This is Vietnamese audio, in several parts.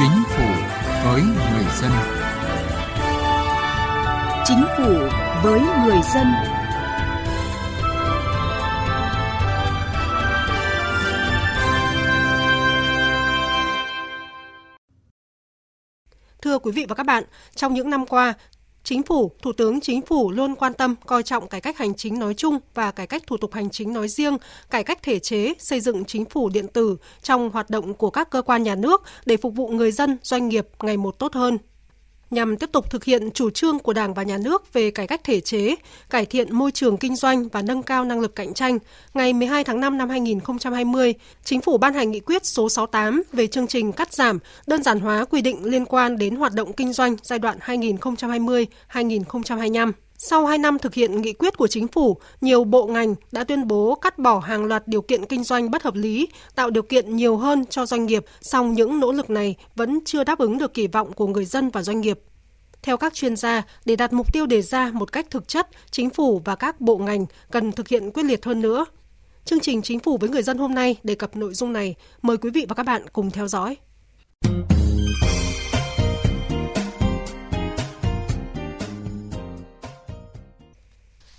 Chính phủ với người dân. Chính phủ với người dân. Thưa quý vị và các bạn, trong những năm qua, Chính phủ, Thủ tướng Chính phủ luôn quan tâm, coi trọng cải cách hành chính nói chung và cải cách thủ tục hành chính nói riêng, cải cách thể chế, xây dựng chính phủ điện tử trong hoạt động của các cơ quan nhà nước để phục vụ người dân, doanh nghiệp ngày một tốt hơn nhằm tiếp tục thực hiện chủ trương của Đảng và Nhà nước về cải cách thể chế, cải thiện môi trường kinh doanh và nâng cao năng lực cạnh tranh, ngày 12 tháng 5 năm 2020, Chính phủ ban hành nghị quyết số 68 về chương trình cắt giảm, đơn giản hóa quy định liên quan đến hoạt động kinh doanh giai đoạn 2020-2025. Sau 2 năm thực hiện nghị quyết của chính phủ, nhiều bộ ngành đã tuyên bố cắt bỏ hàng loạt điều kiện kinh doanh bất hợp lý, tạo điều kiện nhiều hơn cho doanh nghiệp, song những nỗ lực này vẫn chưa đáp ứng được kỳ vọng của người dân và doanh nghiệp. Theo các chuyên gia, để đạt mục tiêu đề ra một cách thực chất, chính phủ và các bộ ngành cần thực hiện quyết liệt hơn nữa. Chương trình Chính phủ với người dân hôm nay đề cập nội dung này. Mời quý vị và các bạn cùng theo dõi.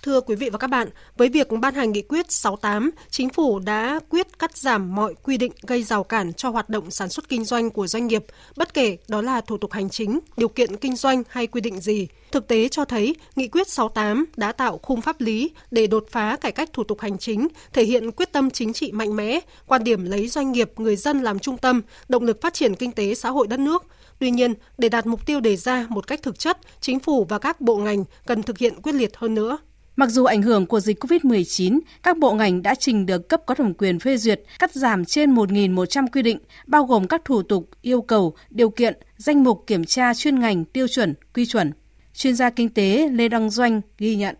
Thưa quý vị và các bạn, với việc ban hành nghị quyết 68, chính phủ đã quyết cắt giảm mọi quy định gây rào cản cho hoạt động sản xuất kinh doanh của doanh nghiệp, bất kể đó là thủ tục hành chính, điều kiện kinh doanh hay quy định gì. Thực tế cho thấy, nghị quyết 68 đã tạo khung pháp lý để đột phá cải cách thủ tục hành chính, thể hiện quyết tâm chính trị mạnh mẽ, quan điểm lấy doanh nghiệp, người dân làm trung tâm, động lực phát triển kinh tế xã hội đất nước. Tuy nhiên, để đạt mục tiêu đề ra một cách thực chất, chính phủ và các bộ ngành cần thực hiện quyết liệt hơn nữa. Mặc dù ảnh hưởng của dịch COVID-19, các bộ ngành đã trình được cấp có thẩm quyền phê duyệt cắt giảm trên 1.100 quy định, bao gồm các thủ tục, yêu cầu, điều kiện, danh mục kiểm tra chuyên ngành, tiêu chuẩn, quy chuẩn. Chuyên gia kinh tế Lê Đăng Doanh ghi nhận.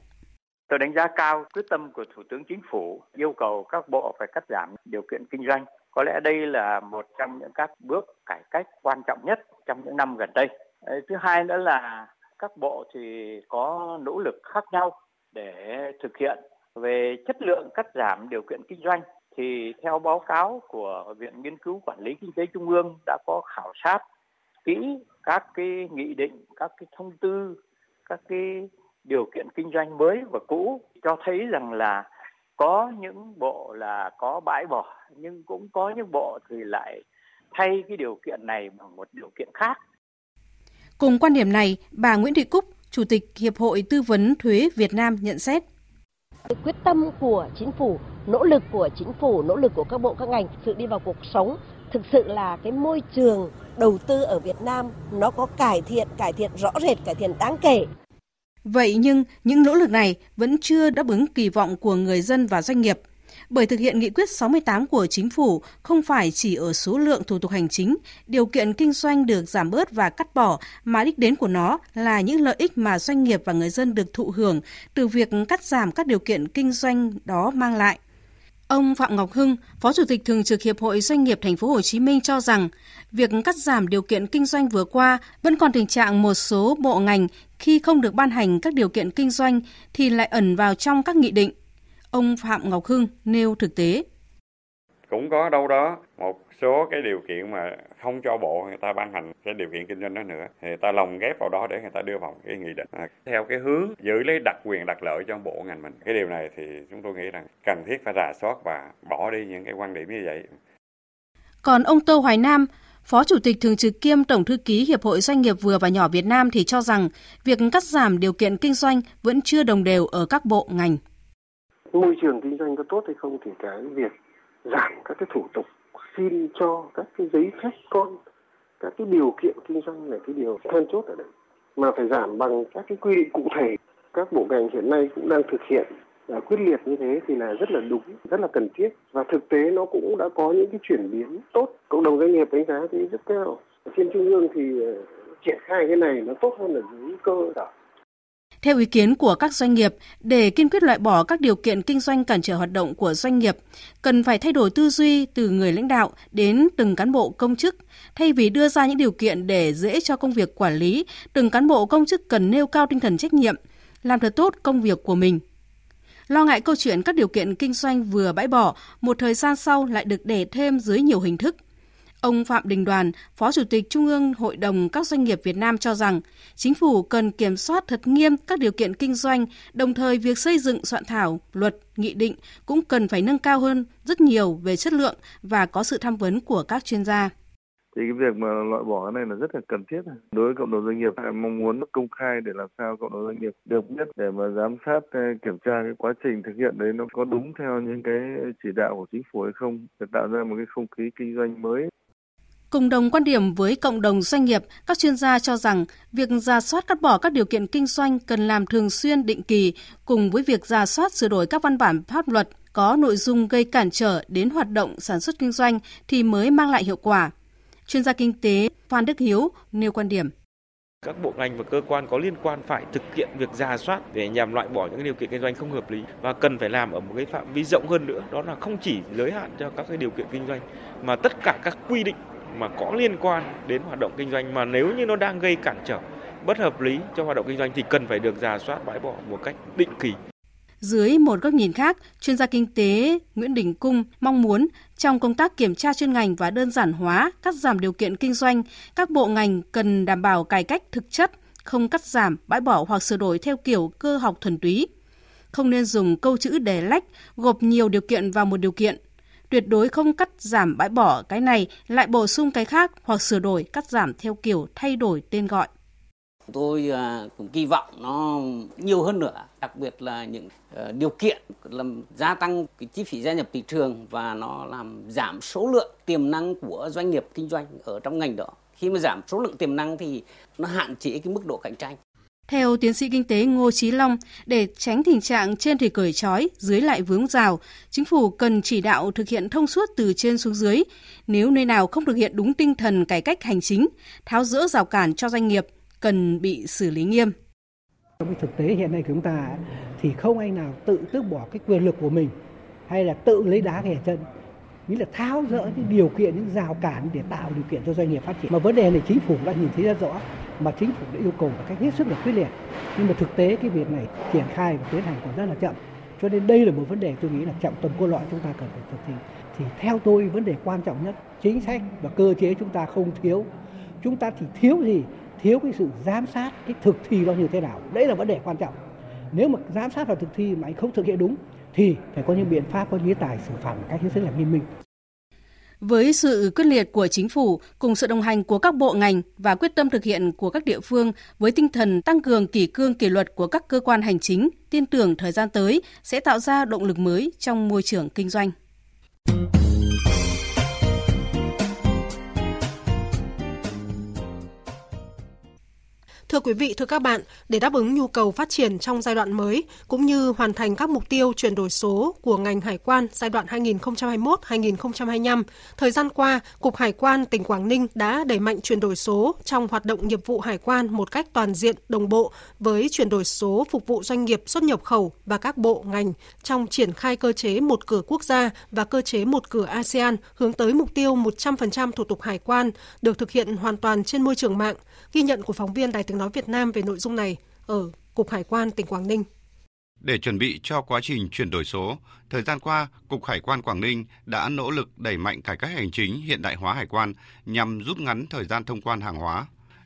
Tôi đánh giá cao quyết tâm của Thủ tướng Chính phủ yêu cầu các bộ phải cắt giảm điều kiện kinh doanh. Có lẽ đây là một trong những các bước cải cách quan trọng nhất trong những năm gần đây. Thứ hai nữa là các bộ thì có nỗ lực khác nhau để thực hiện về chất lượng cắt giảm điều kiện kinh doanh thì theo báo cáo của Viện Nghiên cứu Quản lý Kinh tế Trung ương đã có khảo sát kỹ các cái nghị định, các cái thông tư, các cái điều kiện kinh doanh mới và cũ cho thấy rằng là có những bộ là có bãi bỏ nhưng cũng có những bộ thì lại thay cái điều kiện này bằng một điều kiện khác. Cùng quan điểm này, bà Nguyễn Thị Cúc, Chủ tịch Hiệp hội Tư vấn Thuế Việt Nam nhận xét. Quyết tâm của chính phủ, nỗ lực của chính phủ, nỗ lực của các bộ các ngành sự đi vào cuộc sống thực sự là cái môi trường đầu tư ở Việt Nam nó có cải thiện, cải thiện rõ rệt, cải thiện đáng kể. Vậy nhưng những nỗ lực này vẫn chưa đáp ứng kỳ vọng của người dân và doanh nghiệp bởi thực hiện nghị quyết 68 của chính phủ không phải chỉ ở số lượng thủ tục hành chính, điều kiện kinh doanh được giảm bớt và cắt bỏ, mà đích đến của nó là những lợi ích mà doanh nghiệp và người dân được thụ hưởng từ việc cắt giảm các điều kiện kinh doanh đó mang lại. Ông Phạm Ngọc Hưng, Phó Chủ tịch Thường trực Hiệp hội Doanh nghiệp Thành phố Hồ Chí Minh cho rằng, việc cắt giảm điều kiện kinh doanh vừa qua vẫn còn tình trạng một số bộ ngành khi không được ban hành các điều kiện kinh doanh thì lại ẩn vào trong các nghị định Ông Phạm Ngọc Hưng nêu thực tế. Cũng có đâu đó một số cái điều kiện mà không cho bộ người ta ban hành cái điều kiện kinh doanh đó nữa thì người ta lồng ghép vào đó để người ta đưa vào cái nghị định. À, theo cái hướng giữ lấy đặc quyền đặc lợi cho bộ ngành mình cái điều này thì chúng tôi nghĩ rằng cần thiết phải rà soát và bỏ đi những cái quan điểm như vậy. Còn ông Tô Hoài Nam Phó Chủ tịch Thường trực kiêm Tổng Thư ký Hiệp hội Doanh nghiệp vừa và nhỏ Việt Nam thì cho rằng việc cắt giảm điều kiện kinh doanh vẫn chưa đồng đều ở các bộ ngành môi trường kinh doanh có tốt hay không thì cái việc giảm các cái thủ tục xin cho các cái giấy phép con, các cái điều kiện kinh doanh là cái điều then chốt ở đây. Mà phải giảm bằng các cái quy định cụ thể. Các bộ ngành hiện nay cũng đang thực hiện là quyết liệt như thế thì là rất là đúng, rất là cần thiết. Và thực tế nó cũng đã có những cái chuyển biến tốt. Cộng đồng doanh nghiệp đánh giá thì rất cao. Trên trung ương thì ờ, triển khai cái này nó tốt hơn ở dưới cơ sở theo ý kiến của các doanh nghiệp, để kiên quyết loại bỏ các điều kiện kinh doanh cản trở hoạt động của doanh nghiệp, cần phải thay đổi tư duy từ người lãnh đạo đến từng cán bộ công chức. Thay vì đưa ra những điều kiện để dễ cho công việc quản lý, từng cán bộ công chức cần nêu cao tinh thần trách nhiệm, làm thật tốt công việc của mình. Lo ngại câu chuyện các điều kiện kinh doanh vừa bãi bỏ, một thời gian sau lại được để thêm dưới nhiều hình thức. Ông Phạm Đình Đoàn, Phó Chủ tịch Trung ương Hội đồng các doanh nghiệp Việt Nam cho rằng, chính phủ cần kiểm soát thật nghiêm các điều kiện kinh doanh, đồng thời việc xây dựng soạn thảo, luật, nghị định cũng cần phải nâng cao hơn rất nhiều về chất lượng và có sự tham vấn của các chuyên gia. Thì cái việc mà loại bỏ cái này là rất là cần thiết. Đối với cộng đồng doanh nghiệp mong muốn công khai để làm sao cộng đồng doanh nghiệp được biết để mà giám sát ờ, kiểm tra cái quá trình thực hiện đấy nó có đúng theo những cái chỉ đạo của chính phủ hay không. Để tạo ra một cái không khí kinh doanh mới. Cùng đồng quan điểm với cộng đồng doanh nghiệp, các chuyên gia cho rằng việc ra soát cắt bỏ các điều kiện kinh doanh cần làm thường xuyên định kỳ cùng với việc ra soát sửa đổi các văn bản pháp luật có nội dung gây cản trở đến hoạt động sản xuất kinh doanh thì mới mang lại hiệu quả. Chuyên gia kinh tế Phan Đức Hiếu nêu quan điểm các bộ ngành và cơ quan có liên quan phải thực hiện việc ra soát để nhằm loại bỏ những điều kiện kinh doanh không hợp lý và cần phải làm ở một cái phạm vi rộng hơn nữa đó là không chỉ giới hạn cho các cái điều kiện kinh doanh mà tất cả các quy định mà có liên quan đến hoạt động kinh doanh mà nếu như nó đang gây cản trở bất hợp lý cho hoạt động kinh doanh thì cần phải được giả soát bãi bỏ một cách định kỳ. Dưới một góc nhìn khác, chuyên gia kinh tế Nguyễn Đình Cung mong muốn trong công tác kiểm tra chuyên ngành và đơn giản hóa, cắt giảm điều kiện kinh doanh, các bộ ngành cần đảm bảo cải cách thực chất, không cắt giảm, bãi bỏ hoặc sửa đổi theo kiểu cơ học thuần túy. Không nên dùng câu chữ để lách, gộp nhiều điều kiện vào một điều kiện – tuyệt đối không cắt giảm bãi bỏ cái này lại bổ sung cái khác hoặc sửa đổi cắt giảm theo kiểu thay đổi tên gọi. Tôi à, cũng kỳ vọng nó nhiều hơn nữa, đặc biệt là những à, điều kiện làm gia tăng cái chi phí gia nhập thị trường và nó làm giảm số lượng tiềm năng của doanh nghiệp kinh doanh ở trong ngành đó. Khi mà giảm số lượng tiềm năng thì nó hạn chế cái mức độ cạnh tranh. Theo tiến sĩ kinh tế Ngô Chí Long, để tránh tình trạng trên thì cởi trói, dưới lại vướng rào, chính phủ cần chỉ đạo thực hiện thông suốt từ trên xuống dưới. Nếu nơi nào không thực hiện đúng tinh thần cải cách hành chính, tháo rỡ rào cản cho doanh nghiệp, cần bị xử lý nghiêm. Trong cái thực tế hiện nay của chúng ta thì không anh nào tự tước bỏ cái quyền lực của mình hay là tự lấy đá ghẻ chân nghĩa là tháo rỡ những điều kiện những rào cản để tạo điều kiện cho doanh nghiệp phát triển mà vấn đề này chính phủ đã nhìn thấy rất rõ mà chính phủ đã yêu cầu một cách hết sức là quyết liệt. Nhưng mà thực tế cái việc này triển khai và tiến hành còn rất là chậm. Cho nên đây là một vấn đề tôi nghĩ là trọng tâm cốt lõi chúng ta cần phải thực thi. Thì theo tôi, vấn đề quan trọng nhất, chính sách và cơ chế chúng ta không thiếu. Chúng ta thì thiếu gì? Thiếu cái sự giám sát, cái thực thi nó như thế nào? Đấy là vấn đề quan trọng. Nếu mà giám sát và thực thi mà anh không thực hiện đúng, thì phải có những biện pháp, có chế tài xử phạt một cách hết sức là nghiêm minh với sự quyết liệt của chính phủ cùng sự đồng hành của các bộ ngành và quyết tâm thực hiện của các địa phương với tinh thần tăng cường kỷ cương kỷ luật của các cơ quan hành chính, tin tưởng thời gian tới sẽ tạo ra động lực mới trong môi trường kinh doanh. Thưa quý vị, thưa các bạn, để đáp ứng nhu cầu phát triển trong giai đoạn mới cũng như hoàn thành các mục tiêu chuyển đổi số của ngành hải quan giai đoạn 2021-2025, thời gian qua, Cục Hải quan tỉnh Quảng Ninh đã đẩy mạnh chuyển đổi số trong hoạt động nghiệp vụ hải quan một cách toàn diện, đồng bộ với chuyển đổi số phục vụ doanh nghiệp xuất nhập khẩu và các bộ ngành trong triển khai cơ chế một cửa quốc gia và cơ chế một cửa ASEAN hướng tới mục tiêu 100% thủ tục hải quan được thực hiện hoàn toàn trên môi trường mạng. Ghi nhận của phóng viên Đài tiếng nói Việt Nam về nội dung này ở Cục Hải quan tỉnh Quảng Ninh. Để chuẩn bị cho quá trình chuyển đổi số, thời gian qua, Cục Hải quan Quảng Ninh đã nỗ lực đẩy mạnh cải cách hành chính hiện đại hóa hải quan nhằm rút ngắn thời gian thông quan hàng hóa.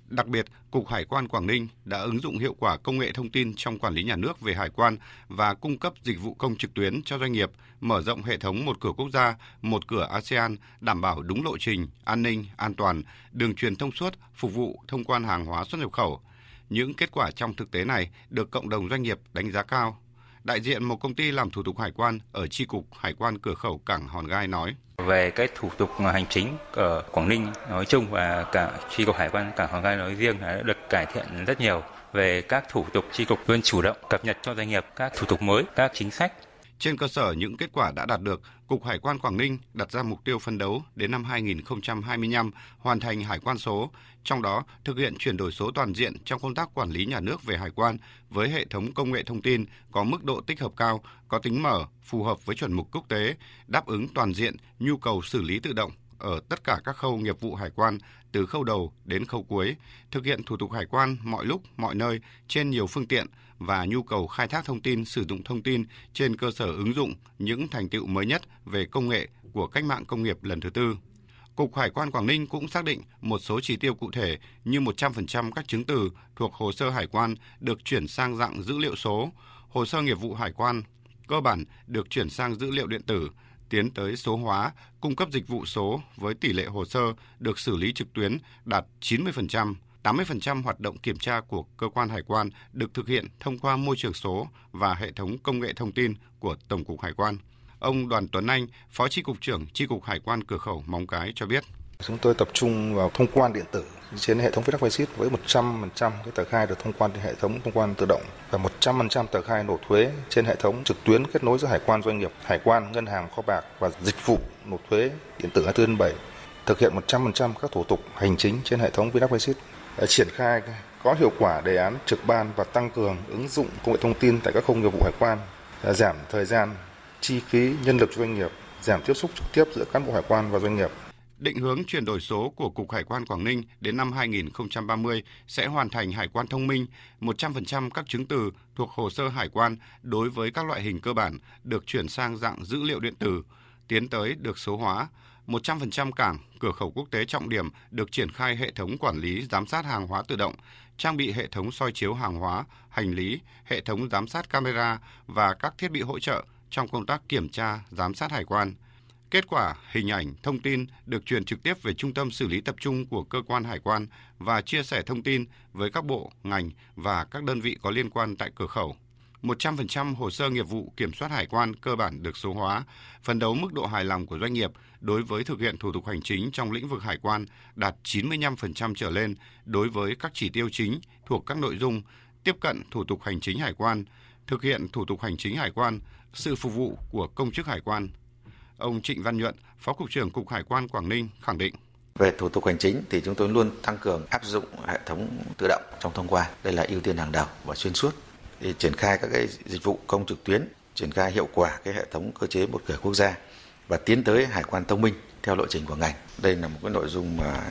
Đặc biệt, Cục Hải quan Quảng Ninh đã ứng dụng hiệu quả công nghệ thông tin trong quản lý nhà nước về hải quan và cung cấp dịch vụ công trực tuyến cho doanh nghiệp, mở rộng hệ thống một cửa quốc gia, một cửa ASEAN, đảm bảo đúng lộ trình, an ninh, an toàn, đường truyền thông suốt, phục vụ thông quan hàng hóa xuất nhập khẩu. Những kết quả trong thực tế này được cộng đồng doanh nghiệp đánh giá cao. Đại diện một công ty làm thủ tục hải quan ở chi cục Hải quan cửa khẩu cảng Hòn Gai nói: về cái thủ tục hành chính ở Quảng Ninh nói chung và cả chi cục hải quan cảng Hòn Gai nói riêng đã được cải thiện rất nhiều về các thủ tục chi cục luôn chủ động cập nhật cho doanh nghiệp các thủ tục mới, các chính sách trên cơ sở những kết quả đã đạt được, Cục Hải quan Quảng Ninh đặt ra mục tiêu phân đấu đến năm 2025 hoàn thành hải quan số, trong đó thực hiện chuyển đổi số toàn diện trong công tác quản lý nhà nước về hải quan với hệ thống công nghệ thông tin có mức độ tích hợp cao, có tính mở, phù hợp với chuẩn mực quốc tế, đáp ứng toàn diện nhu cầu xử lý tự động ở tất cả các khâu nghiệp vụ hải quan từ khâu đầu đến khâu cuối, thực hiện thủ tục hải quan mọi lúc, mọi nơi trên nhiều phương tiện và nhu cầu khai thác thông tin, sử dụng thông tin trên cơ sở ứng dụng những thành tựu mới nhất về công nghệ của cách mạng công nghiệp lần thứ tư. Cục Hải quan Quảng Ninh cũng xác định một số chỉ tiêu cụ thể như 100% các chứng từ thuộc hồ sơ hải quan được chuyển sang dạng dữ liệu số, hồ sơ nghiệp vụ hải quan cơ bản được chuyển sang dữ liệu điện tử, tiến tới số hóa, cung cấp dịch vụ số với tỷ lệ hồ sơ được xử lý trực tuyến đạt 90%. 80% hoạt động kiểm tra của cơ quan hải quan được thực hiện thông qua môi trường số và hệ thống công nghệ thông tin của Tổng cục Hải quan. Ông Đoàn Tuấn Anh, Phó Chi cục trưởng Chi cục Hải quan cửa khẩu Móng Cái cho biết. Chúng tôi tập trung vào thông quan điện tử trên hệ thống viết với 100% cái tờ khai được thông quan trên hệ thống thông quan tự động và 100% tờ khai nộp thuế trên hệ thống trực tuyến kết nối giữa hải quan doanh nghiệp, hải quan, ngân hàng, kho bạc và dịch vụ nộp thuế điện tử 24 7 thực hiện 100% các thủ tục hành chính trên hệ thống VNac triển khai có hiệu quả đề án trực ban và tăng cường ứng dụng công nghệ thông tin tại các khung nghiệp vụ hải quan, à, giảm thời gian, chi phí, nhân lực cho doanh nghiệp, giảm tiếp xúc trực tiếp giữa cán bộ hải quan và doanh nghiệp. Định hướng chuyển đổi số của Cục Hải quan Quảng Ninh đến năm 2030 sẽ hoàn thành hải quan thông minh, 100% các chứng từ thuộc hồ sơ hải quan đối với các loại hình cơ bản được chuyển sang dạng dữ liệu điện tử, tiến tới được số hóa, 100% cảng, cửa khẩu quốc tế trọng điểm được triển khai hệ thống quản lý giám sát hàng hóa tự động, trang bị hệ thống soi chiếu hàng hóa, hành lý, hệ thống giám sát camera và các thiết bị hỗ trợ trong công tác kiểm tra, giám sát hải quan. Kết quả, hình ảnh, thông tin được truyền trực tiếp về trung tâm xử lý tập trung của cơ quan hải quan và chia sẻ thông tin với các bộ, ngành và các đơn vị có liên quan tại cửa khẩu. 100% hồ sơ nghiệp vụ kiểm soát hải quan cơ bản được số hóa, phấn đấu mức độ hài lòng của doanh nghiệp đối với thực hiện thủ tục hành chính trong lĩnh vực hải quan đạt 95% trở lên đối với các chỉ tiêu chính thuộc các nội dung tiếp cận thủ tục hành chính hải quan, thực hiện thủ tục hành chính hải quan, sự phục vụ của công chức hải quan. Ông Trịnh Văn Nhuận, Phó Cục trưởng Cục Hải quan Quảng Ninh khẳng định. Về thủ tục hành chính thì chúng tôi luôn tăng cường áp dụng hệ thống tự động trong thông quan. Đây là ưu tiên hàng đầu và xuyên suốt thì triển khai các cái dịch vụ công trực tuyến, triển khai hiệu quả cái hệ thống cơ chế một cửa quốc gia và tiến tới hải quan thông minh theo lộ trình của ngành. Đây là một cái nội dung mà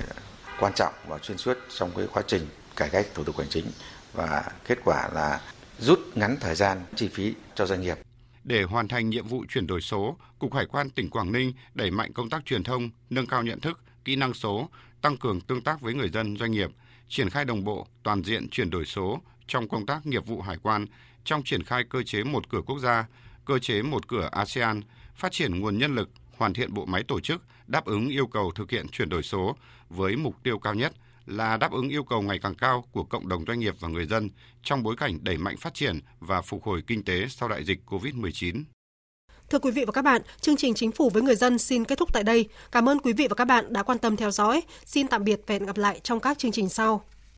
quan trọng và xuyên suốt trong cái quá trình cải cách thủ tục hành chính và kết quả là rút ngắn thời gian chi phí cho doanh nghiệp. Để hoàn thành nhiệm vụ chuyển đổi số, Cục Hải quan tỉnh Quảng Ninh đẩy mạnh công tác truyền thông, nâng cao nhận thức, kỹ năng số, tăng cường tương tác với người dân, doanh nghiệp, triển khai đồng bộ, toàn diện chuyển đổi số trong công tác nghiệp vụ hải quan, trong triển khai cơ chế một cửa quốc gia, cơ chế một cửa ASEAN, phát triển nguồn nhân lực, hoàn thiện bộ máy tổ chức, đáp ứng yêu cầu thực hiện chuyển đổi số với mục tiêu cao nhất là đáp ứng yêu cầu ngày càng cao của cộng đồng doanh nghiệp và người dân trong bối cảnh đẩy mạnh phát triển và phục hồi kinh tế sau đại dịch COVID-19. Thưa quý vị và các bạn, chương trình Chính phủ với người dân xin kết thúc tại đây. Cảm ơn quý vị và các bạn đã quan tâm theo dõi. Xin tạm biệt và hẹn gặp lại trong các chương trình sau.